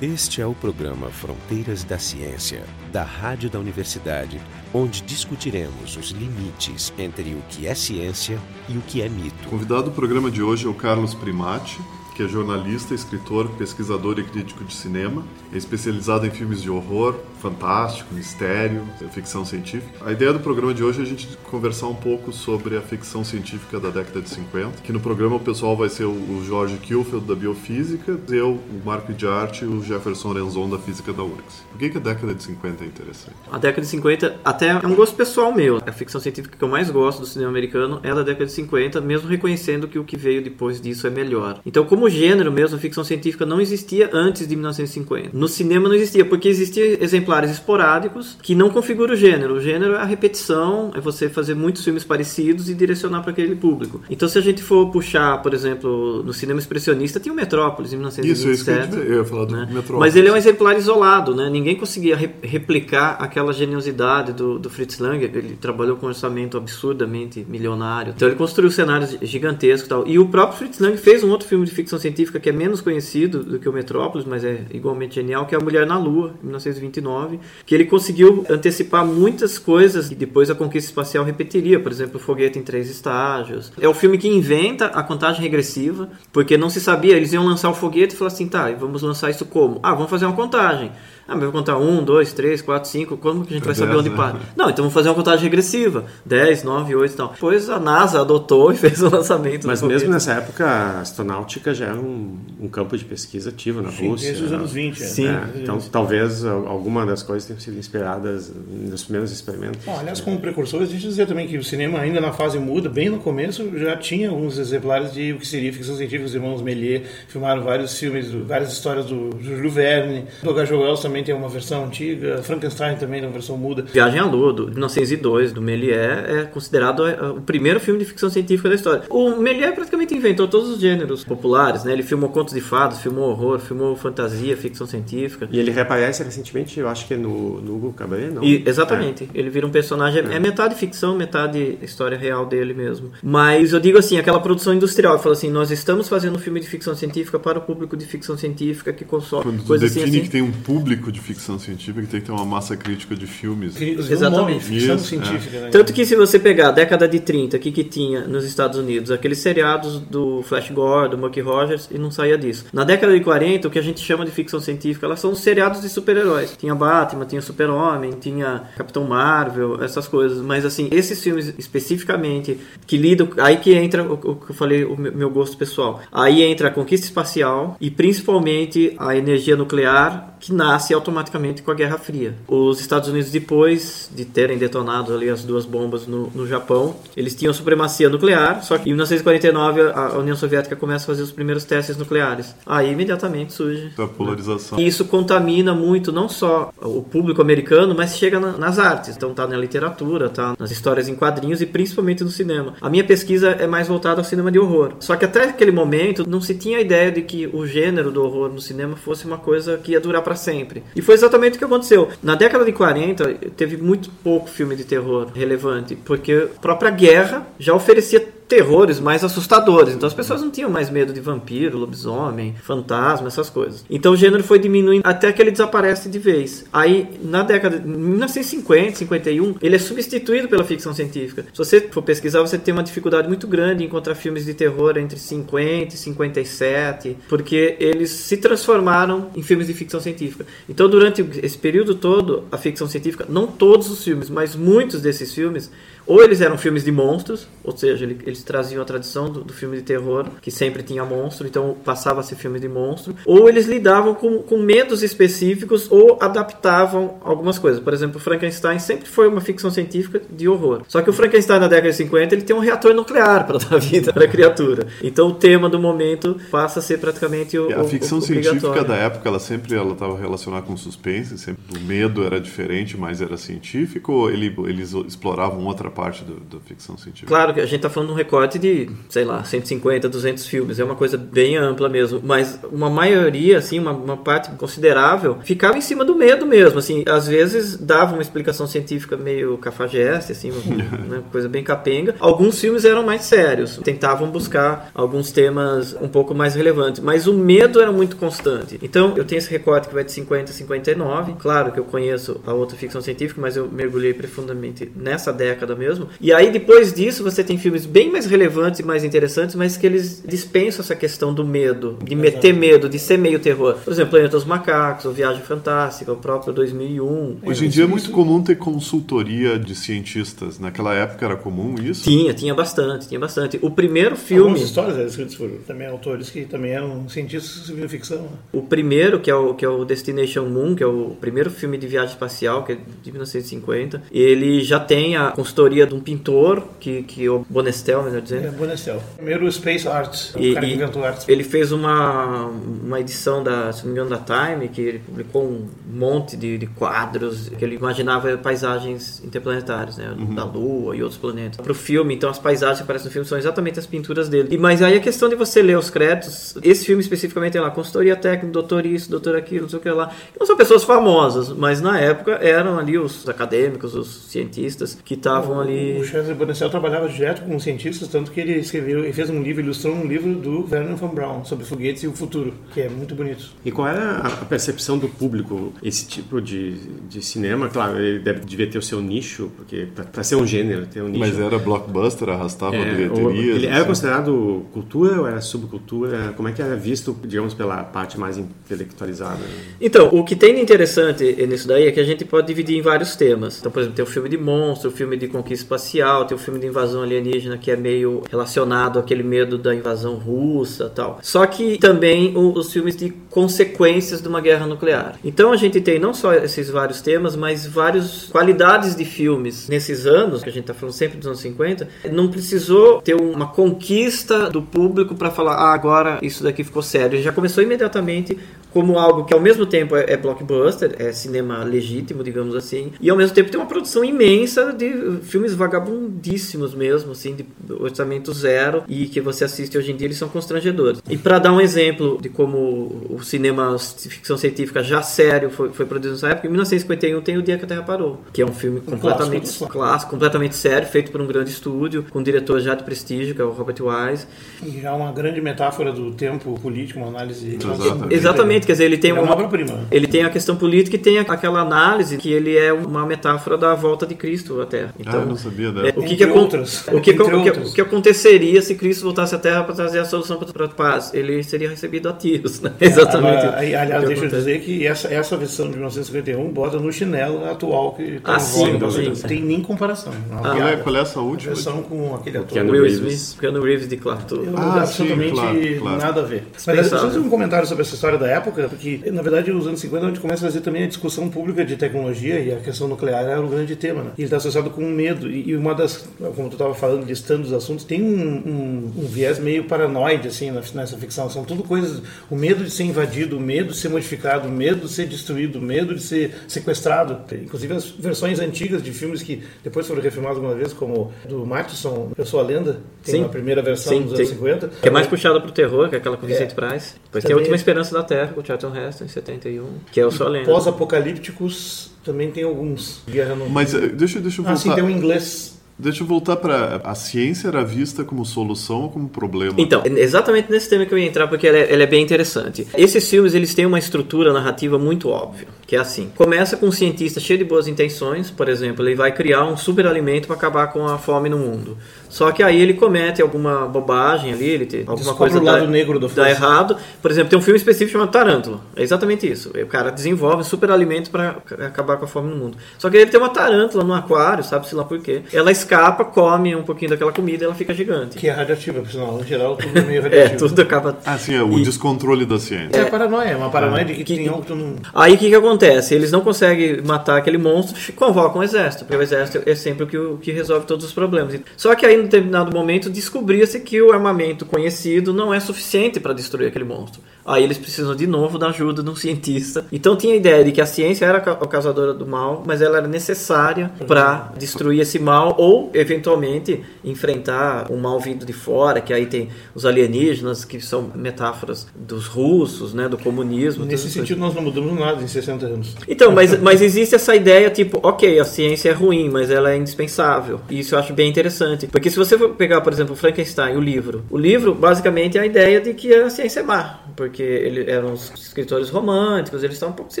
Este é o programa Fronteiras da Ciência, da Rádio da Universidade, onde discutiremos os limites entre o que é ciência e o que é mito. Convidado do programa de hoje é o Carlos Primati, que é jornalista, escritor, pesquisador e crítico de cinema. É especializado em filmes de horror, fantástico, mistério, ficção científica. A ideia do programa de hoje é a gente conversar um pouco sobre a ficção científica da década de 50, que no programa o pessoal vai ser o Jorge Kielfeld da biofísica, eu, o Marco de arte e o Jefferson Renzon da física da URGS. Por que, que a década de 50 é interessante? A década de 50 até é um gosto pessoal meu. A ficção científica que eu mais gosto do cinema americano é da década de 50, mesmo reconhecendo que o que veio depois disso é melhor. Então, como gênero mesmo, a ficção científica não existia antes de 1950. No cinema não existia, porque existiam exemplares esporádicos que não configuram o gênero. O gênero é a repetição, é você fazer muitos filmes parecidos e direcionar para aquele público. Então, se a gente for puxar, por exemplo, no cinema expressionista, tinha o Metrópolis em 1927. Isso, é isso eu ia falar do né? Metrópolis. Mas ele é um exemplar isolado, né? Ninguém conseguia re replicar aquela geniosidade do, do Fritz Lang. Ele trabalhou com um orçamento absurdamente milionário. Então, ele construiu cenários gigantescos e tal. E o próprio Fritz Lang fez um outro filme de ficção científica que é menos conhecido do que o Metrópolis, mas é igualmente genial, que é A Mulher na Lua, em 1929, que ele conseguiu antecipar muitas coisas que depois a conquista espacial repetiria, por exemplo, o foguete em três estágios. É o filme que inventa a contagem regressiva, porque não se sabia, eles iam lançar o foguete e falar assim, tá, vamos lançar isso como? Ah, vamos fazer uma contagem. Ah, mas vou contar um, dois, três, quatro, cinco. Como que a gente vai saber onde para? Não, então vamos fazer uma contagem regressiva: 10, 9, 8 e tal. Depois a NASA adotou e fez o lançamento. Mas mesmo nessa época, a astronáutica já era um, um campo de pesquisa ativo na Sim, Rússia. Desde os anos 20. É. Sim. É, então talvez alguma das coisas tenham sido inspiradas nos primeiros experimentos. Bom, aliás, como precursor, a gente dizer também que o cinema, ainda na fase muda, bem no começo, já tinha alguns exemplares de o que seria ficção científica. Os irmãos Méliès filmaram vários filmes, várias histórias do Júlio Verne. O H.G. Wells também tem uma versão antiga, Frankenstein também na versão muda. Viagem à Lua, de 1902, do Méliès, é considerado é, o primeiro filme de ficção científica da história. O Méliès praticamente inventou todos os gêneros populares, né? Ele filmou contos de fadas, filmou horror, filmou fantasia, ficção científica. E ele reaparece recentemente, eu acho que é no, no Hugo Cabré, não? E, exatamente. É. Ele vira um personagem, é. é. metade ficção, metade história real dele mesmo. Mas eu digo assim, aquela produção industrial, eu falo assim, nós estamos fazendo um filme de ficção científica para o público de ficção científica que consome Quando coisas define assim, assim. que tem um público de ficção científica que tem que ter uma massa crítica de filmes. Exatamente. ficção Isso, científica. É. Né? Tanto que se você pegar a década de 30, o que, que tinha nos Estados Unidos? Aqueles seriados do Flash Gordon, do Bucky Rogers, e não saía disso. Na década de 40, o que a gente chama de ficção científica, elas são seriados de super-heróis. Tinha Batman, tinha Super-Homem, tinha Capitão Marvel, essas coisas. Mas assim, esses filmes especificamente, que lidam... Aí que entra o, o que eu falei, o meu gosto pessoal. Aí entra a conquista espacial e principalmente a energia nuclear que nasce automaticamente com a Guerra Fria. Os Estados Unidos, depois de terem detonado ali as duas bombas no, no Japão, eles tinham supremacia nuclear, só que em 1949 a União Soviética começa a fazer os primeiros testes nucleares. Aí imediatamente surge a polarização. E isso contamina muito não só o público americano, mas chega na, nas artes. Então tá na literatura, tá nas histórias em quadrinhos e principalmente no cinema. A minha pesquisa é mais voltada ao cinema de horror. Só que até aquele momento não se tinha a ideia de que o gênero do horror no cinema fosse uma coisa que ia durar para sempre. E foi exatamente o que aconteceu. Na década de 40, teve muito pouco filme de terror relevante, porque a própria guerra já oferecia terrores mais assustadores. Então as pessoas não tinham mais medo de vampiro, lobisomem, fantasma, essas coisas. Então o gênero foi diminuindo até que ele desaparece de vez. Aí, na década de 1950, 51, ele é substituído pela ficção científica. Se você for pesquisar, você tem uma dificuldade muito grande em encontrar filmes de terror entre 50 e 57, porque eles se transformaram em filmes de ficção científica. Então, durante esse período todo, a ficção científica, não todos os filmes, mas muitos desses filmes, ou eles eram filmes de monstros, ou seja, eles traziam a tradição do, do filme de terror, que sempre tinha monstro, então passava a ser filme de monstro, ou eles lidavam com, com medos específicos ou adaptavam algumas coisas. Por exemplo, Frankenstein sempre foi uma ficção científica de horror. Só que o Frankenstein na década de 50 ele tem um reator nuclear para dar vida para a criatura. Então o tema do momento passa a ser praticamente o. a ficção o, o científica da época, ela sempre ela estava relacionada com suspense, sempre o medo era diferente, mas era científico, ou ele, eles exploravam outra parte do, da ficção científica. Claro que a gente está falando de um recorte de, sei lá, 150, 200 filmes, é uma coisa bem ampla mesmo, mas uma maioria, assim, uma, uma parte considerável, ficava em cima do medo mesmo, assim, às vezes dava uma explicação científica meio cafajeste, assim, uma, uma coisa bem capenga. Alguns filmes eram mais sérios, tentavam buscar alguns temas um pouco mais relevantes, mas o medo era muito constante. Então, eu tenho esse recorte que vai de 50 a 59, claro que eu conheço a outra ficção científica, mas eu mergulhei profundamente nessa década mesmo. E aí, depois disso, você tem filmes bem mais relevantes e mais interessantes, mas que eles dispensam essa questão do medo, de meter medo, de ser meio terror. Por exemplo, Planeta dos Macacos, o Viagem Fantástica, o próprio 2001. Hoje em dia é muito comum ter consultoria de cientistas. Naquela época era comum isso? Tinha, tinha bastante, tinha bastante. O primeiro filme. Algumas histórias eram escritas por também autores que também eram cientistas viam ficção. né? O primeiro, que é o, que é o Destination Moon, que é o primeiro filme de viagem espacial, que é de 1950, ele já tem a consultoria de um pintor, que, que é o Bonestel, melhor É dizendo. Bonestel. Primeiro Space Arts, o E- cara que inventou artes. ele fez uma, uma edição da, se não me engano, da Time, que ele publicou um monte de, de quadros que ele imaginava paisagens interplanetárias, né? Da Lua e outros planetas. Pro filme, então as paisagens que aparecem no filme são exatamente as pinturas dele. E, mas aí a questão de você ler os créditos, esse filme especificamente tem lá, consultoria técnica, doutor isso, doutor aquilo, não sei o que lá. Não são pessoas famosas, mas na época eram ali os acadêmicos, os cientistas que estavam ali. O Charles Bonestel trabalhava direto com cientistas, tanto que ele escreveu e fez um livro, ilustrou um livro do Werner von Braun sobre foguetes e o futuro, que é muito bonito. E qual era a percepção do público? Esse tipo de, de cinema, claro, ele deve, devia ter o seu nicho, porque para ser um gênero, ter um nicho. Mas era blockbuster, arrastava É, bilheterias. ou ele era assim. considerado cultura ou era subcultura? Como é que era visto, digamos, pela parte mais intelectualizada? Então, o que tem de interessante nisso daí é que a gente pode dividir em vários temas. Então, por exemplo, tem o filme de monstro, o filme de espacial, tem o filme de invasão alienígena que é meio relacionado àquele medo da invasão russa tal. Só que também o- os filmes de consequências de uma guerra nuclear. Então a gente tem não só esses vários temas, mas várias qualidades de filmes nesses anos, que a gente está falando sempre dos anos 50, não precisou ter uma conquista do público para falar, ah, agora isso daqui ficou sério. Já começou imediatamente como algo que ao mesmo tempo é, é blockbuster, é cinema legítimo, digamos assim, e ao mesmo tempo tem uma produção imensa de filmes vagabundíssimos mesmo, assim, de orçamento zero e que você assiste hoje em dia eles são constrangedores. E para dar um exemplo de como o cinema de ficção científica já sério foi, foi produzido nessa época, em 1951 tem O Dia que a Terra Parou, que é um filme completamente clássico dos clássico, completamente sério, feito por um grande estúdio, com um diretor já de prestígio, que é o Robert Wise. E já uma grande metáfora do tempo político, uma análise. Exatamente. Exatamente, quer dizer, ele tem É uma uma, obra-prima. ele tem a questão política e tem aquela análise que ele é uma metáfora da volta de Cristo à Terra. Ah, Então, eu não sabia é, dessa. o que, que, outras. o, que, o, que, o que aconteceria se Cristo voltasse à Terra para trazer a solução para a paz? Ele seria recebido a tiros, né? Exatamente. Agora, aí, o aliás, que deixa eu dizer que essa, essa versão de 1951 bota no chinelo atual que tá Ah, sim, sim. Não tem nem comparação. É Ah, Qual é, qual é essa A última? versão com aquele ator. Keanu Reeves. Keanu Reeves de Clapton. Eu, Ah, absolutamente sim, claro, claro. nada a ver. Mas deixa eu fazer um comentário sobre essa história da época, porque na verdade os anos 50 a gente começa a fazer também a discussão pública de tecnologia e a questão nuclear era o grande tema. Né? E ele está associado com medo. E uma das, como tu estava falando, listando os assuntos, tem um, um- um viés meio paranoide assim nessa ficção. São tudo coisas. O medo de ser invadido, o medo de ser modificado, o medo de ser destruído, o medo de ser sequestrado. Inclusive as versões antigas de filmes que depois foram refilmados alguma vez, como do Matheson, Eu Sou a Lenda, tem Sim. uma primeira versão Sim, dos anos sim. 50. Que é mais puxada pro terror, que é aquela com Vicente Price. Depois tem a Também- Última Esperança da Terra, com o Charlton Heston, em 71, que é o Sua Lenda. Pós-apocalípticos também tem alguns. Guerra no... Mas eh, deixa, deixa eu Ah, sim, voltar. tem um inglês. Deixa eu voltar para a ciência era vista como solução ou como problema? Então, é exatamente nesse tema que eu ia entrar, porque ele é, ele é bem interessante. Esses filmes, eles têm uma estrutura narrativa muito óbvia, que é assim. Começa com um cientista cheio de boas intenções, por exemplo, ele vai criar um superalimento para acabar com a fome no mundo. Só que aí ele comete alguma bobagem ali, ele tem alguma Descobre coisa o lado dá- negro da dá errado. Por exemplo, tem um filme específico chamado Tarântula. É exatamente isso. O cara desenvolve um superalimento para acabar com a fome no mundo. Só que ele tem uma tarântula no aquário, sabe-se lá por quê. Ela escapa, come um pouquinho daquela comida e ela fica gigante. Que é radioativa, por sinal. No geral, tudo é meio É, radioativo. tudo acaba. Ah, sim, é o E- descontrole da ciência. É a paranoia, é uma paranoia de que, que- tem algo que tu não... Aí o que, que acontece? Acontece? Eles não conseguem matar aquele monstro, convocam um exército, porque o exército é sempre o que, o que resolve todos os problemas. Só que aí, em determinado momento, descobria-se que o armamento conhecido não é suficiente para destruir aquele monstro. Aí eles precisam de novo da ajuda de um cientista. Então tinha a ideia de que a ciência era a causadora do mal, mas ela era necessária para destruir esse mal ou, eventualmente, enfrentar um mal vindo de fora, que aí tem os alienígenas, que são metáforas dos russos, né, do comunismo. Nesse sentido, nós não mudamos nada em 60 anos. Então, mas, mas existe essa ideia, tipo, ok, a ciência é ruim, mas ela é indispensável. E isso eu acho bem interessante. Porque se você for pegar, por exemplo, Frankenstein, o livro, o livro, basicamente, é a ideia de que a ciência é má. Porque eles eram escritores românticos, eles estavam um pouco se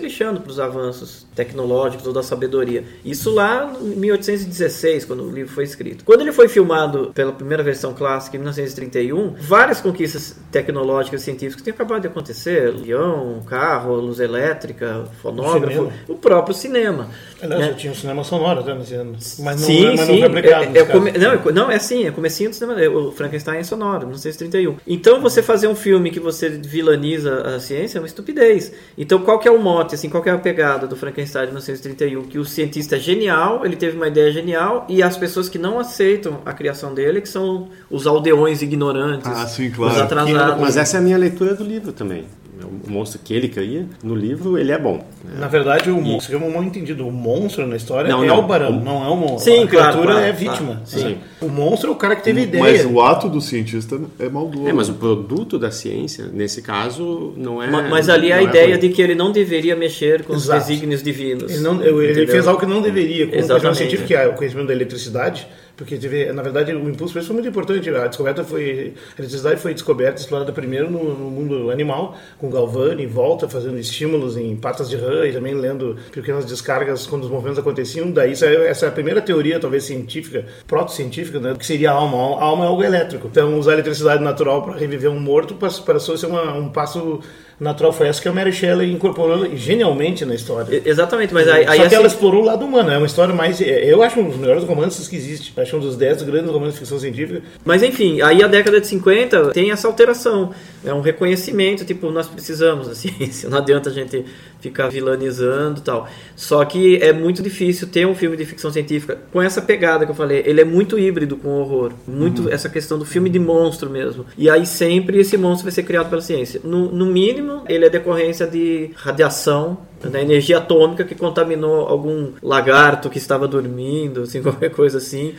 lixando para os avanços tecnológicos ou da sabedoria. Isso lá em 1816, quando o livro foi escrito. Quando ele foi filmado pela primeira versão clássica, em 1931, várias conquistas tecnológicas e científicas tinham acabado de acontecer. Avião, carro, luz elétrica, fonógrafo, o, o próprio cinema. Aliás, né? tinha um cinema sonoro até nesse ano. Mas não, sim, mas sim. não foi aplicado. É, é come... não, é, não, é assim, é comecinho do cinema. O Frankenstein é sonoro, 1931. Então você fazer um filme que você vilaniza a ciência é uma estupidez. Então qual que é o mote, assim, qual que é a pegada do Frankenstein de 1931? Que o cientista é genial, ele teve uma ideia genial, e as pessoas que não aceitam a criação dele, que são os aldeões ignorantes, ah, sim, claro. os atrasados. Mas essa é a minha leitura do livro também o monstro que ele cria, no livro ele é bom. Na verdade, o monstro, é um mal entendido. O monstro na história não, é não. o barão, não é o monstro. Sim, a criatura claro, é vítima. Claro. Sim. O monstro é o cara que teve ideia. Mas o ato do cientista é maldoso. É, mas o produto da ciência, nesse caso, não é. Mas, mas ali a ideia é de que ele não deveria mexer com Exato. os desígnios divinos. Ele, não, ele fez algo que não deveria. Com o conhecimento científico, que é o conhecimento da eletricidade porque teve, na verdade o impulso foi muito importante. A descoberta foi a eletricidade foi descoberta, explorada primeiro no, no mundo animal, com Galvani em volta fazendo estímulos em patas de rã e também lendo pequenas descargas quando os movimentos aconteciam. Daí essa é a primeira teoria, talvez científica, proto-científica, né, que seria a alma. A alma é algo elétrico. Então usar a eletricidade natural para reviver um morto passou a ser uma, um passo natural foi essa que a Mary Shelley incorporou genialmente na história. Exatamente, mas aí, Só aí que assim... ela explorou o lado humano, é uma história mais... Eu acho um dos melhores romances que existe. Acho um dos dez grandes romances de ficção científica. Mas enfim, aí a década de 50 tem essa alteração. É um reconhecimento, tipo, nós precisamos da ciência. Não adianta a gente ficar vilanizando tal. Só que é muito difícil ter um filme de ficção científica com essa pegada que eu falei. Ele é muito híbrido com o horror. Muito uhum. essa questão do filme de monstro mesmo. E aí sempre esse monstro vai ser criado pela ciência. No, no mínimo, ele é decorrência de radiação da energia atômica que contaminou algum lagarto que estava dormindo, assim, qualquer coisa assim.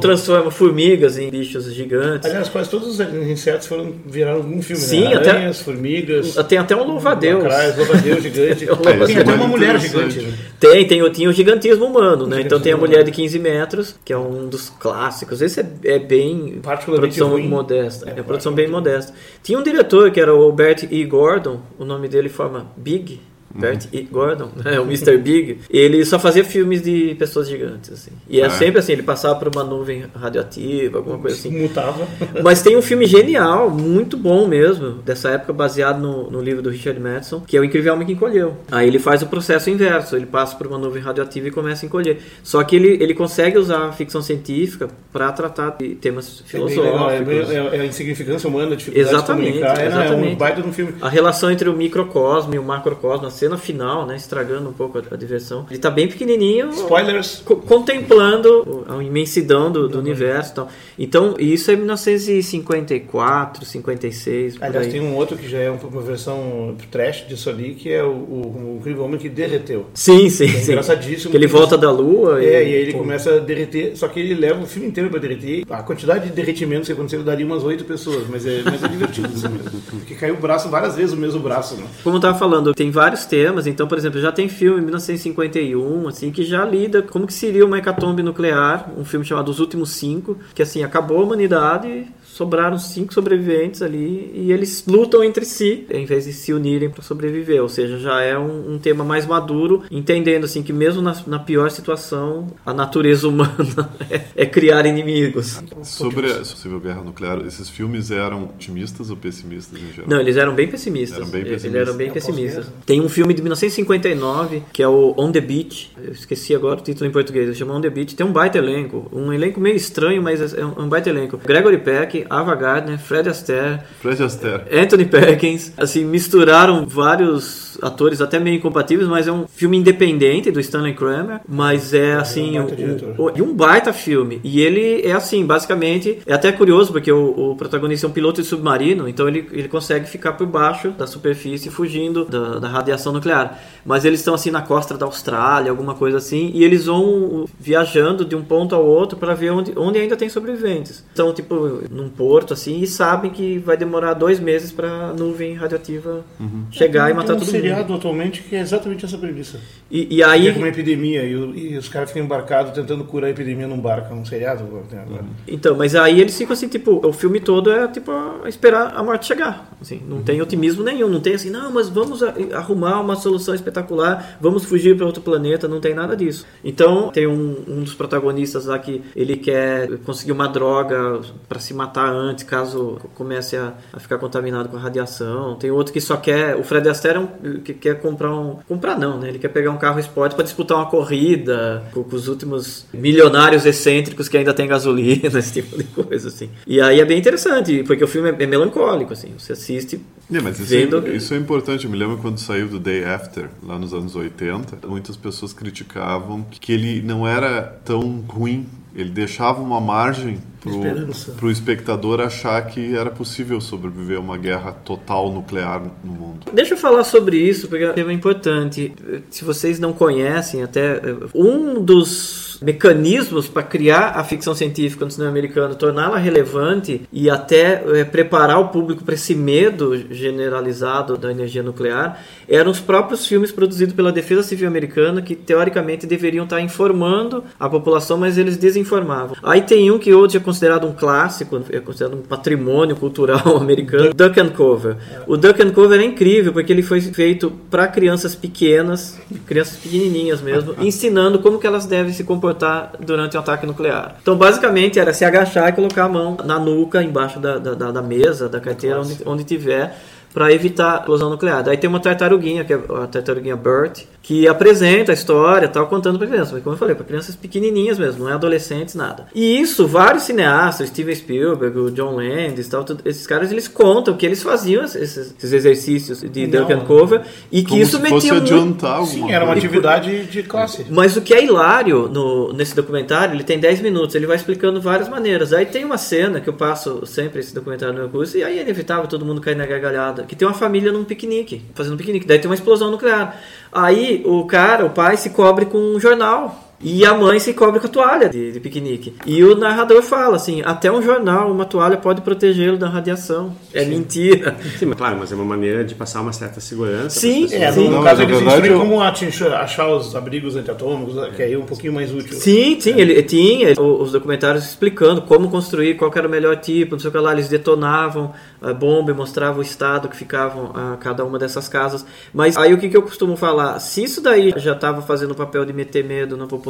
Transforma formigas em bichos gigantes. Aliás, quase todos os insetos foram viraram um filme, Sim, né? Aranhas, até, formigas. Tem até um louva-a-Deus. Louva-a-Deus gigante. louva tem até uma mulher gigante. Né? Tem, tem, tem o gigantismo humano, né? Então tem a mulher de 15 metros, que é um dos clássicos. Esse é, é bem produção ruim. modesta. É, é produção bem modesta. Tinha um diretor que era o Bert E. Gordon, o nome dele forma Big, Bert uhum. E. Gordon, né, o Mr. Big, ele só fazia filmes de pessoas gigantes, assim. E é ah. sempre assim, ele passava por uma nuvem radioativa, alguma coisa assim. Mutava. Mas tem um filme genial, muito bom mesmo, dessa época, baseado no, no livro do Richard Madison, que é O Incrível Homem que Encolheu. Aí ele faz o processo inverso, ele passa por uma nuvem radioativa e começa a encolher. Só que ele, ele consegue usar a ficção científica para tratar de temas filosóficos. É, bem legal, é, é, a insignificância humana, a dificuldade exatamente, de comunicar. Exatamente. É, é um baita de um filme. A relação entre o microcosmo e o macrocosmo, cena final, né, estragando um pouco a, a diversão. Ele tá bem pequenininho. Spoilers. Co contemplando a imensidão do, do universo, então. Então, isso é 1954, 56. Aliás, tem um outro que já é uma versão trash disso ali, que é o, o, o incrível homem que derreteu. Sim, sim, é sim. engraçadíssimo. Que ele volta da lua. É, e, e aí ele pô. começa a derreter, só que ele leva o filme inteiro para derreter. A quantidade de derretimentos que aconteceu daria umas oito pessoas, mas é, mas é divertido isso mesmo. Porque caiu o braço várias vezes, o mesmo braço. Né? Como eu tava falando, tem vários temas, então, por exemplo, já tem filme em 1951, assim, que já lida como que seria uma hecatombe nuclear, um filme chamado Os Últimos Cinco, que assim, acabou a humanidade, sobraram cinco sobreviventes ali e eles lutam entre si em vez de se unirem para sobreviver. Ou seja, já é um, um, tema mais maduro, entendendo assim que mesmo na, na pior situação a natureza humana é, é, criar inimigos. Sobre a possível guerra nuclear, esses filmes eram otimistas ou pessimistas em geral? Não, eles eram bem pessimistas. Eram bem pessimistas. Eles eram bem pessimistas. Tem um filme de 1959 que é o On the Beach. Eu esqueci agora o título em português. Chama On the Beach. Tem um baita elenco, um elenco meio estranho, mas é um baita elenco. Gregory Peck, Ava Gardner, Fred Astaire, Fred Astaire. Anthony Perkins, assim, misturaram vários atores até meio incompatíveis, mas é um filme independente do Stanley Kramer, mas é assim, um um, baita diretor. um- e um baita filme. E ele é assim, basicamente, é até curioso porque o, o protagonista é um piloto de submarino, então ele, ele consegue ficar por baixo da superfície fugindo da, da radiação nuclear. Mas eles estão assim na costa da Austrália, alguma coisa assim, e eles vão viajando de um ponto ao outro para ver onde, onde ainda tem sobreviventes. Então, tipo, num porto assim, e sabem que vai demorar dois meses para nuvem radioativa chegar e matar Tem um todo mundo. seriado atualmente que é exatamente essa premissa. E, e aí, é uma epidemia e, o- e os caras ficam embarcados tentando curar a epidemia num barco. É um seriado agora. tem agora. Então, mas aí eles ficam assim, tipo, o filme todo é tipo a esperar a morte chegar. Assim, não tem otimismo nenhum, não tem assim, não, mas vamos a- arrumar uma solução espetacular, vamos fugir para outro planeta, não tem nada disso. Então, tem um, um dos protagonistas lá que ele quer conseguir uma droga para se matar antes, caso comece a, a ficar contaminado com a radiação. Tem outro que só quer, o Fred Astaire é um, que quer comprar um, comprar não, né? Ele quer pegar um carro esporte para disputar uma corrida com, com os últimos milionários excêntricos que ainda tem gasolina, esse tipo de coisa assim. E aí é bem interessante, porque o filme é, é melancólico assim. Você assiste É, mas isso, vendo é, isso é importante. Eu me lembro quando saiu do Day After, lá nos anos 80, muitas pessoas criticavam que ele não era tão ruim. Ele deixava uma margem. Para o espectador achar que era possível sobreviver a uma guerra total nuclear no mundo. Deixa eu falar sobre isso, porque é um tema importante. Se vocês não conhecem, até um dos mecanismos para criar a ficção científica no cinema americano, torná-la relevante e até eh, preparar o público para esse medo generalizado da energia nuclear, eram os próprios filmes produzidos pela Defesa Civil Americana que teoricamente deveriam estar informando a população, mas eles desinformavam. Aí tem um que hoje é considerado um clássico, é considerado um patrimônio cultural americano, Duck and Cover. O Duck and Cover é incrível porque ele foi feito para crianças pequenas, crianças pequenininhas mesmo, ensinando como que elas devem se comportar durante um ataque nuclear. Então, basicamente, era se agachar e colocar a mão na nuca, embaixo da, da, da- mesa, da carteira, onde, onde tiver, para evitar a explosão nuclear. Daí tem uma tartaruguinha, que é a tartaruguinha Bert, que apresenta a história, tal, contando para crianças. Mas como eu falei, para crianças pequenininhas mesmo, não é adolescentes, nada. E isso, vários cineastas, Steven Spielberg, o John Landis, tal, tudo- esses caras, eles contam que eles faziam esses, esses exercícios de Não, Duck and Cover e que isso fosse metia muito... adiantar alguma Sim, era uma atividade de classe. Mas o que é hilário no, nesse documentário, ele tem 10 minutos, ele vai explicando várias maneiras. Aí tem uma cena que eu passo sempre esse documentário no meu curso, e aí é inevitável todo mundo cair na gargalhada, que tem uma família num piquenique, fazendo um piquenique, daí tem uma explosão nuclear. Aí o cara, o pai, se cobre com um jornal. E a mãe se cobre com a toalha de, de piquenique. E o narrador fala assim: até um jornal, uma toalha pode protegê-lo da radiação. É mentira. Sim, mas claro, mas é uma maneira de passar uma certa segurança. Sim, É, Sim. no caso na eles verdade, eu- como achar os abrigos antiatômicos, que aí é um pouquinho mais útil. Sim, sim, ele tinha os documentários explicando como construir, qual era o melhor tipo, não sei o que lá, eles detonavam a bomba e mostravam o estado que ficavam a cada uma dessas casas. Mas aí o que, que eu costumo falar? Se isso daí já estava fazendo o papel de meter medo na população,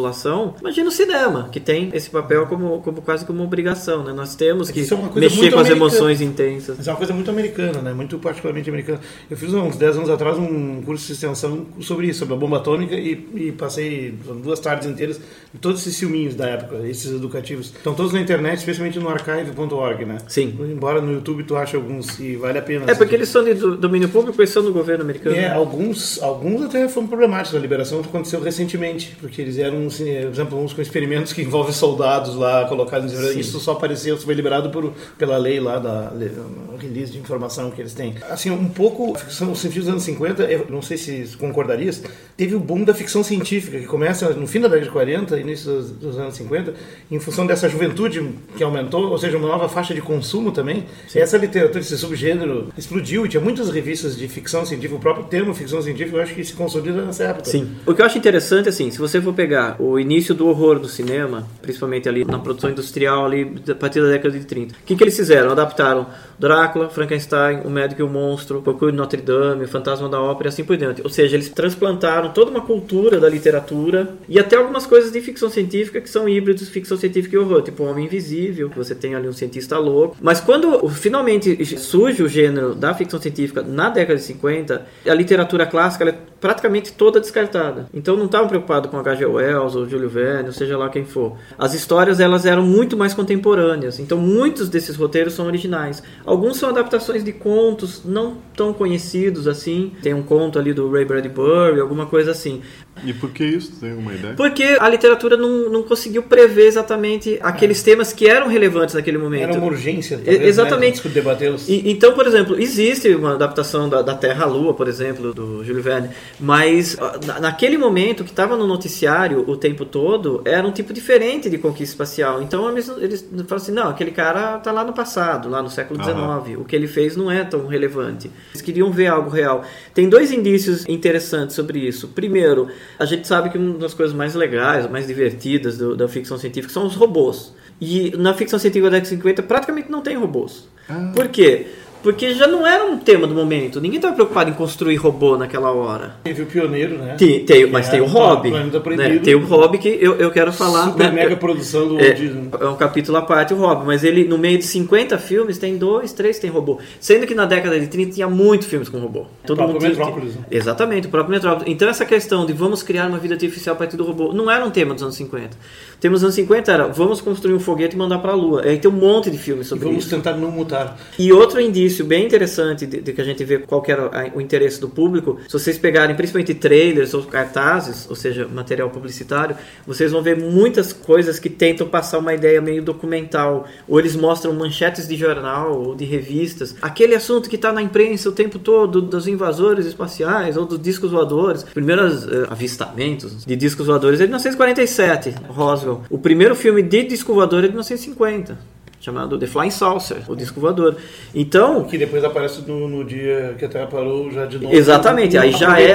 imagina o cinema, que tem esse papel como, como quase como obrigação, né? Nós temos que Isso é uma coisa mexer com as americana. emoções intensas. Mas é uma coisa muito americana, né? Muito particularmente americana. Eu fiz uns 10 anos atrás um curso de extensão sobre isso, sobre a bomba atômica, e, e passei duas tardes inteiras em todos esses filminhos da época, esses educativos. Estão todos na internet, especialmente no archive.org, né? Sim. Embora no YouTube tu ache alguns e vale a pena. É porque eles são de do- domínio público e são do governo americano. É, alguns, alguns até foram problemáticos. A liberação aconteceu recentemente, porque eles eram, por exemplo, uns com experimentos que envolvem soldados lá colocados. Isso só apareceu, foi liberado por, pela lei lá da le- release de informação que eles têm. Assim, um pouco, a ficção científica dos anos 50, eu não sei se concordarias, teve o boom da ficção científica, que começa no fim da década de 40, início dos, dos anos 50, em função dessa juventude que aumentou, ou seja, uma nova faixa de consumo também. Essa literatura, esse subgênero explodiu e tinha muitas revistas de ficção científica, o próprio termo ficção científica eu acho que se consolida nessa época. Sim. O que eu acho interessante, assim, se você for pegar o início do horror do cinema, principalmente ali na produção industrial, ali a partir da década de 30, o que, que eles fizeram? Adaptaram Drácula, Frankenstein, O Médico e o Monstro, Procure Notre Dame, O Fantasma da Ópera e assim por diante. Ou seja, eles transplantaram toda uma cultura da literatura e até algumas coisas de ficção científica que são híbridos ficção científica e horror, tipo O Homem Invisível, que você tem ali um cientista louco. Mas quando finalmente surge o gênero da ficção científica na década de 50, a literatura clássica é praticamente toda descartada. Então não estavam preocupados com H.G. Wells, Ou Júlio Verne, ou seja lá quem for. As histórias elas eram muito mais contemporâneas, então muitos desses roteiros são originais. Alguns são adaptações de contos não tão conhecidos assim. Tem um conto ali do Ray Bradbury, alguma coisa assim. E por que isso? Tem alguma ideia? Porque a literatura não, não conseguiu prever exatamente aqueles temas que eram relevantes naquele momento. Era uma urgência, talvez, exatamente. Né? debatê-los. E- então, por exemplo, existe uma adaptação da, da Terra à Lua, por exemplo, do Júlio Verne, mas ah, na- naquele momento que estava no noticiário o tempo todo, era um tipo diferente de conquista espacial. Então eles, eles falam assim: não, aquele cara está lá no passado, lá no século. XIX, o que ele fez não é tão relevante. Eles queriam ver algo real. Tem dois indícios interessantes sobre isso. Primeiro, a gente sabe que uma das coisas mais legais, mais divertidas do- da ficção científica são os robôs. E na ficção científica da década de 50 praticamente não tem robôs. Por quê? Porque já não era um tema do momento. Ninguém estava preocupado em construir robô naquela hora. Teve o pioneiro, né? Tem, tem- mas É, tem o hobby. Né? Tem o hobby que eu, eu quero falar. Super né? mega produção do É, Disney. é um capítulo à parte o Hobby, mas ele, no meio de 50 filmes, tem dois, três que tem robô. Sendo que na década de 30 tinha muitos filmes com robô. Todo próprio tinha- Metrópolis, né? Exatamente, o próprio Metrópolis. Então essa questão de vamos criar uma vida artificial a partir do robô não era um tema dos anos 50. O tema dos anos 50 era vamos construir um foguete e mandar para a Lua. Aí tem um monte de filmes E sobre vamos isso. tentar não mutar. E outro indício bem interessante de, de que a gente vê qual era o interesse do público, se vocês pegarem principalmente trailers ou cartazes, ou seja, material publicitário, vocês vão ver muitas coisas que tentam passar uma ideia meio documental, ou eles mostram manchetes de jornal ou de revistas, aquele assunto que está na imprensa o tempo todo dos invasores espaciais ou dos discos voadores, primeiros eh, avistamentos de discos voadores é de 1947, Roswell. O primeiro filme de disco voador é de 1950 chamado The Flying Saucer, o disco voador. Então, Que depois aparece no, no dia que a Terra parou já de novo. exatamente, aí já é,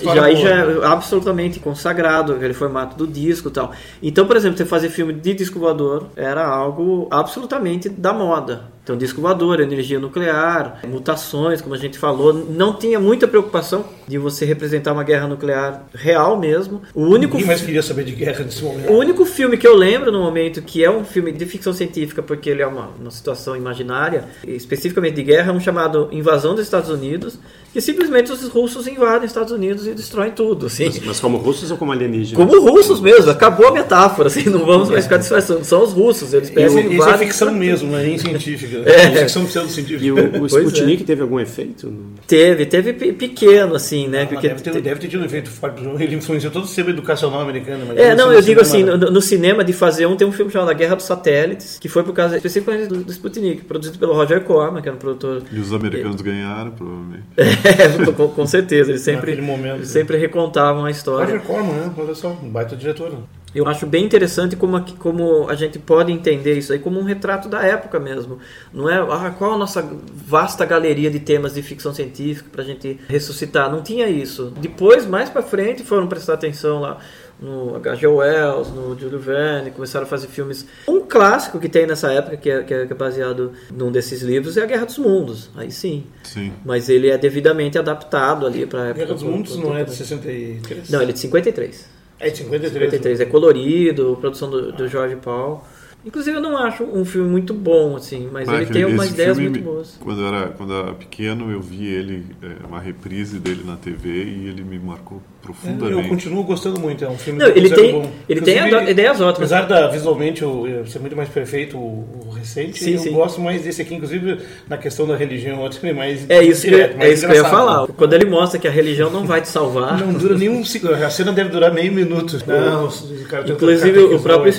já, aí já é absolutamente consagrado aquele formato do disco e tal. Então, por exemplo, você fazer filme de disco voador era algo absolutamente da moda. Então, disco voador, energia nuclear, mutações, como a gente falou, não tinha muita preocupação de você representar uma guerra nuclear real mesmo. O único Ninguém mais queria saber de guerra nesse momento. o único filme que eu lembro no momento que é um filme de ficção científica, porque ele é uma, uma situação imaginária, especificamente de guerra, é um chamado Invasão dos Estados Unidos, que simplesmente os russos invadem os Estados Unidos e destroem tudo, assim. Mas, mas como russos ou como alienígenas? Como russos mesmo, acabou a metáfora, assim, não vamos mais ficar disfarçando. São os russos, eles Isso, pegam e isso é ficção mesmo, não é nem científica. É. pseudo-científica. E o, o Pois é. Sputnik teve algum efeito? Teve, teve pe- pequeno, assim, né? Mas porque deve, ter, te- deve ter tido um efeito forte. Ele influenciou todo o sistema educacional americano. mas É, não, eu digo assim, no, no cinema de fazer um, tem um filme chamado A Guerra dos Satélites, que foi por causa especificamente do, do Sputnik, produzido pelo Roger Corman, que era um produtor E os americanos ganharam, provavelmente. É, com, com certeza, eles sempre, Naquele momento, eles né? sempre recontavam a história. Roger Corman, né? Olha só, um baita diretor. Eu acho bem interessante como, a- como a gente pode entender isso aí como um retrato da época mesmo. Não é ah, qual a nossa vasta galeria de temas de ficção científica para a gente ressuscitar. Não tinha isso. Depois, mais para frente, foram prestar atenção lá no H.G. Wells, no Júlio Verne, começaram a fazer filmes. Um clássico que tem nessa época, que é, que é baseado num desses livros, é A Guerra dos Mundos. Aí sim. Sim. Mas ele é devidamente adaptado ali para a época. Guerra dos Mundos não é de 63? Não, ele é de 53. É de 53. 53 é colorido, produção do, do Jorge Paul. Inclusive eu não acho um filme muito bom, assim, mas ele tem esse umas ideias muito boas. Quando eu, era, quando eu era pequeno, eu vi ele, é, uma reprise dele na TV e ele me marcou profundamente. Eu continuo gostando muito, é um filme Não, que eu ele tem- bom. ele tem ideias ótimas. Apesar da visualmente eu, eu ser muito mais perfeito o, o recente, Sim, eu sim. gosto mais desse aqui, inclusive na questão da religião, eu acho que ele é mais É isso, que, direto, eu- mais é isso que eu ia falar. Quando ele mostra que a religião não vai te salvar. Não dura nem um segundo, a cena deve durar meio minuto. Não, tenta Inclusive o próprio,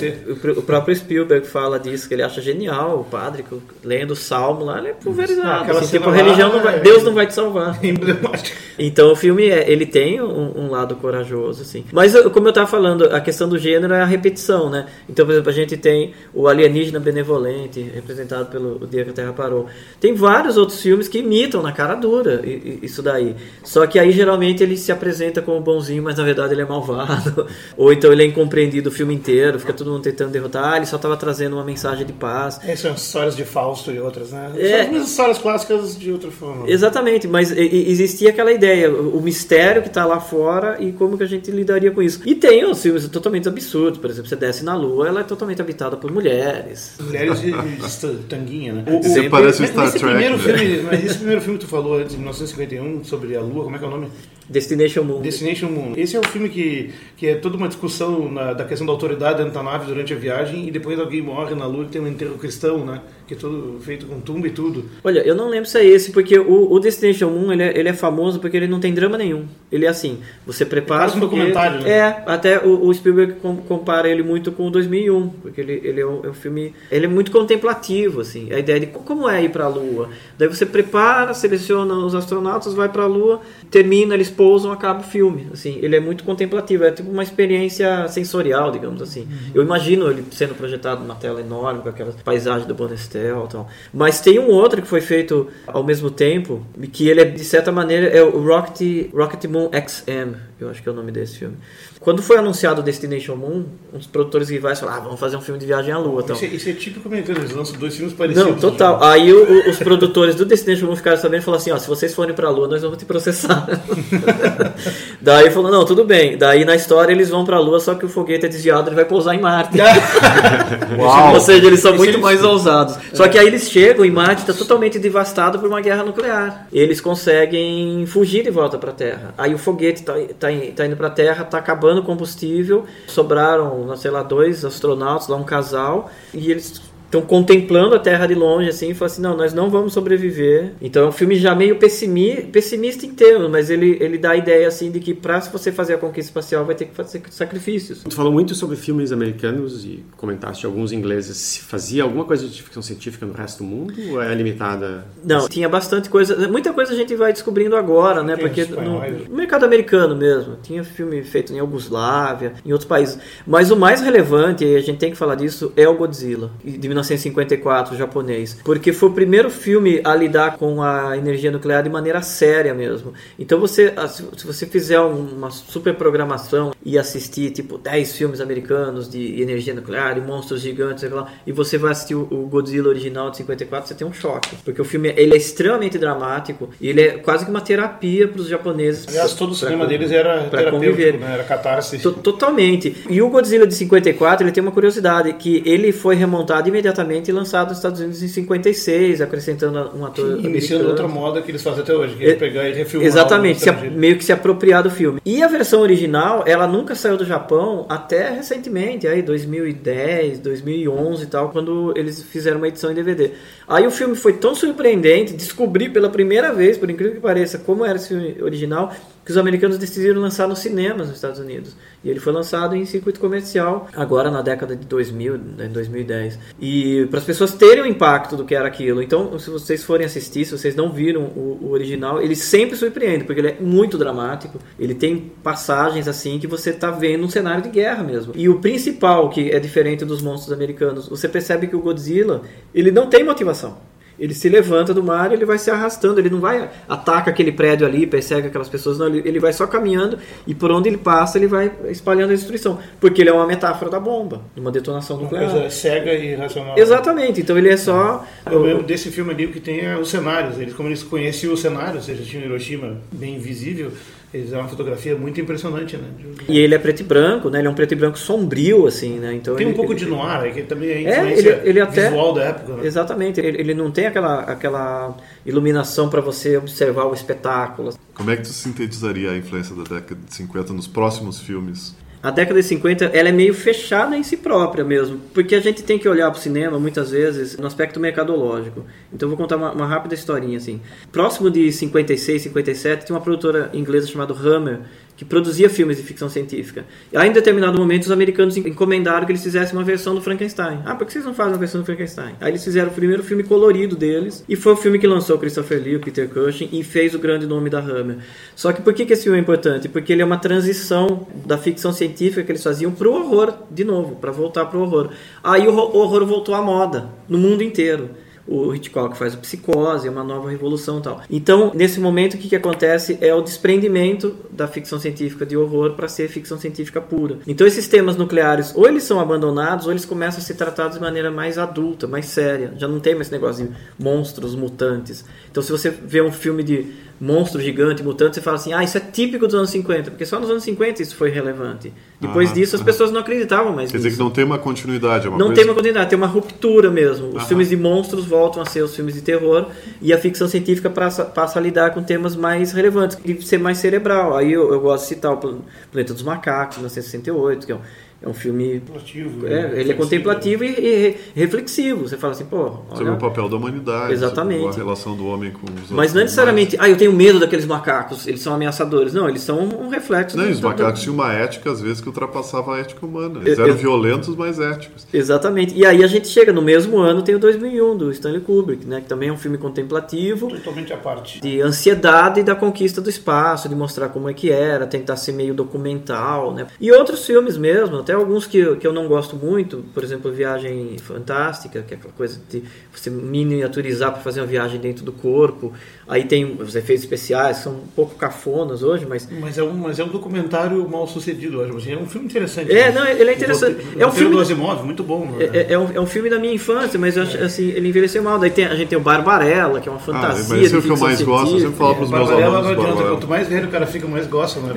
o próprio Spielberg fala disso, que ele acha genial, o padre que lendo o salmo lá, ele é Ah, pulverizado. aquela assim, tipo, a religião não vai, é- Deus não vai te salvar. emblemático. Então o filme é, ele tem um, um lado corajoso assim. Mas como eu estava falando, a questão do gênero é a repetição, né? Então, por exemplo, a gente tem o alienígena benevolente, representado pelo O Dia que a Terra Parou. Tem vários outros filmes que imitam na cara dura isso daí. Só que aí geralmente ele se apresenta como bonzinho, mas na verdade ele é malvado. Ou então ele é incompreendido o filme inteiro, fica todo mundo tentando derrotar, ah, ele só estava trazendo uma mensagem de paz. É, são histórias de Fausto e outras, né? É. São as histórias clássicas de outra forma. Exatamente, mas existia aquela ideia, o o mistério que está lá fora e como que a gente lidaria com isso. E tem os filmes totalmente absurdos, por exemplo, você desce na Lua, ela é totalmente habitada por mulheres. Mulheres de, de tanguinha, né? Você parece o Star esse Trek, primeiro né? filme, mas esse primeiro filme que tu falou antes, de 1951, sobre a Lua, como é que é o nome? Destination Moon. Destination Moon. Esse é o filme que, que é toda uma discussão na- da questão da autoridade dentro da nave durante a viagem e depois alguém morre na Lua e tem um enterro cristão, né? Que é todo feito com tumba e tudo. Olha, eu não lembro se é esse, porque o, o Destination Moon ele é, ele é famoso porque ele não tem drama nenhum. Ele é assim, você prepara... quase um documentário, né? É, até o, o Spielberg com- compara ele muito com o 2001, porque ele, ele é, um, é um filme... Ele é muito contemplativo, assim, a ideia de co- como é ir pra Lua. Daí você prepara, seleciona os astronautas, vai pra Lua, termina, eles pousam, acaba o filme. Assim, ele é muito contemplativo, é tipo uma experiência sensorial, digamos assim. Uhum. Eu imagino ele sendo projetado numa tela enorme, com aquelas paisagens do Bonestel e tal. Mas tem um outro que foi feito ao mesmo tempo, que ele é, de certa maneira, é o Rocket, Rocket Moon XM, eu acho que é o nome desse filme. Quando foi anunciado o Destination Moon, uns produtores rivais falaram, ah, vamos fazer um filme de viagem à Lua. Então. Isso, é, isso é típico americano, eles lançam dois filmes parecidos. Não, total. Aí o- o- os produtores do Destination Moon ficaram sabendo e falaram assim, ó, se vocês forem pra Lua, nós vamos te processar. Daí falou, não, tudo bem. Daí na história eles vão pra Lua, só que o foguete é desviado, ele vai pousar em Marte. Ou seja, eles são muito mais ousados. Só que aí eles chegam e Marte está totalmente devastado por uma guerra nuclear. Eles conseguem fugir de volta para a Terra. Aí o foguete está tá, in- tá indo para a Terra, está acabando o combustível. Sobraram, sei lá, dois astronautas, lá um casal, e eles estão contemplando a Terra de longe assim e falam assim: não, nós não vamos sobreviver. Então é um filme já meio pessimi, pessimista em termos, mas ele, ele dá a ideia assim de que para você fazer a conquista espacial vai ter que fazer sacrifícios. Tu falou muito sobre filmes americanos e comentaste alguns ingleses. Se fazia alguma coisa de ficção científica no resto do mundo ou é limitada? Não, tinha bastante coisa. Muita coisa a gente vai descobrindo agora, né? Tem Porque os espanhóis. no, no mercado americano mesmo. Tinha filme feito em Yugoslávia, em outros países. Mas o mais relevante, e a gente tem que falar disso, é o Godzilla, de 1954, japonês. Porque foi o primeiro filme a lidar com a energia nuclear de maneira séria mesmo. Então você, ah, se você fizer uma super programação e assistir tipo 10 filmes americanos de energia nuclear, de monstros gigantes, lá, e você vai assistir o Godzilla original de 54, você tem um choque. Porque o filme ele é extremamente dramático e ele é quase que uma terapia para os japoneses. Aliás, todo o cinema deles era terapêutico, né? Era catarse. To- Totalmente. E o Godzilla de 54, ele tem uma curiosidade, que ele foi remontado imediatamente e lançado nos Estados Unidos em 56, acrescentando um ator Iniciando americano. outra moda que eles fazem até hoje, que é É, pegar e refilmar. Exatamente, a- meio que se apropriar do filme. E a versão original, ela nunca saiu do Japão até recentemente, aí 2010, 2011 e tal, quando eles fizeram uma edição em DVD. Aí o filme foi tão surpreendente, descobri pela primeira vez, por incrível que pareça, como era esse filme original, que os americanos decidiram lançar nos cinemas nos Estados Unidos. E ele foi lançado em circuito comercial agora na década de 2000, né, 2010. E para as pessoas terem o impacto do que era aquilo. Então, se vocês forem assistir, se vocês não viram o, o original, ele sempre surpreende, porque ele é muito dramático. Ele tem passagens assim que você está vendo um cenário de guerra mesmo. E o principal que é diferente dos monstros americanos, você percebe que o Godzilla, ele não tem motivação. Ele se levanta do mar e ele vai se arrastando. Ele não vai ataca aquele prédio ali, persegue aquelas pessoas. Não, ele, ele vai só caminhando e por onde ele passa ele vai espalhando a destruição. Porque ele é uma metáfora da bomba, de uma detonação Uma nuclear. coisa cega e irracional. Exatamente. Então ele é só. Eu lembro desse filme ali o que tem é os cenários. Eles, como eles conheciam os cenários, ou seja, tinha Hiroshima bem visível, eles é uma fotografia muito impressionante, né? E ele é preto e branco, né? Ele é um preto e branco sombrio, assim, né? Então Tem um ele- pouco ele- de noir, aí, que também é a É, influência ele- ele até- visual da época. Né? Exatamente. Ele, ele não tem aquela, aquela iluminação para você observar o espetáculo. Como é que tu sintetizaria a influência da década de 50 nos próximos filmes? A década de 50 ela é meio fechada em si própria mesmo, porque a gente tem que olhar para o cinema muitas vezes no aspecto mercadológico. Então vou contar uma, uma rápida historinha assim. Próximo de 56, 57 tinha uma produtora inglesa chamada Hammer que produzia filmes de ficção científica. E aí, em determinado momento os americanos encomendaram que eles fizessem uma versão do Frankenstein. Ah, por que vocês não fazem uma versão do Frankenstein? Aí eles fizeram o primeiro filme colorido deles e foi o filme que lançou o Christopher Lee, o Peter Cushing e fez o grande nome da Hammer. Só que por que, esse filme é importante? Porque ele é uma transição da ficção científica que eles faziam pro horror, de novo, para voltar pro horror. Aí o ho- horror voltou à moda, no mundo inteiro. O Hitchcock faz o Psicose, é uma nova revolução tal. Então, nesse momento, o que, que acontece é o desprendimento da ficção científica de horror para ser ficção científica pura. Então, esses temas nucleares, ou eles são abandonados, ou eles começam a ser tratados de maneira mais adulta, mais séria. Já não tem mais esse negócio de monstros, mutantes. Então, se você vê um filme de monstro gigante, mutante, você fala assim, ah, isso é típico dos anos 50, porque só nos anos 50 isso foi relevante. Depois ah, disso as ah. pessoas não acreditavam mais Quer nisso. dizer que não tem uma continuidade, é uma Não coisa... tem uma continuidade, tem uma ruptura mesmo. Os filmes de monstros voltam a ser os filmes de terror e a ficção científica passa, passa a lidar com temas mais relevantes e ser mais cerebral. Aí eu, eu gosto de citar o Planeta dos Macacos, 1968, que é um é um filme. Contemplativo. É, ele é contemplativo e, e, reflexivo. Você fala assim, pô. Olha... Sobre o papel da humanidade. Exatamente. a relação do homem com os Mas não é necessariamente, ah, eu tenho medo daqueles macacos, eles são ameaçadores. Não, eles são um reflexo. Não, do, os macacos tinham uma ética, às vezes, que ultrapassava a ética humana. Eles eram violentos, mas éticos. Exatamente. E aí a gente chega, no mesmo ano, tem o 2001, do Stanley Kubrick, né? Que também é um filme contemplativo. Totalmente à parte. De ansiedade da conquista do espaço, de mostrar como é que era, tentar ser meio documental, né? E outros filmes mesmo, até alguns que, que eu não gosto muito, por exemplo, Viagem Fantástica, que é aquela coisa de você miniaturizar para fazer uma viagem dentro do corpo. Aí tem os efeitos especiais, são um pouco cafonas hoje, mas. Mas é um, mas é um documentário mal sucedido, eu acho. Assim, é um filme interessante. É, não, ele é interessante. O, é um filme. do Asimov, muito bom. Né? É, é, é, um, é um filme da minha infância, mas eu acho, assim, ele envelheceu mal. Daí tem, a gente tem o Barbarella, que é uma fantasia. Ah, mas esse é o que eu mais gosto, eu sempre falo para os meus alunos. Não adianta, quanto mais velho o cara fica, mais gosta. Né?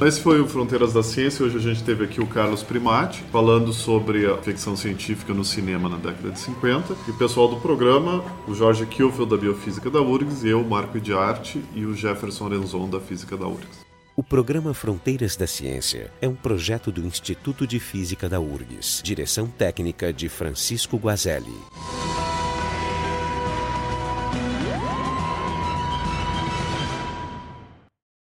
Esse foi o Fronteiras da Ciência. Hoje a gente teve aqui o Carlos Primati, falando sobre a ficção científica no cinema na década de 50. E o pessoal do programa, o Jorge Kielfeld, da Biofísica da URGS, eu, Marco de Arte e o Jefferson Renzon da Física da URGS. O programa Fronteiras da Ciência é um projeto do Instituto de Física da URGS, direção técnica de Francisco Guazelli.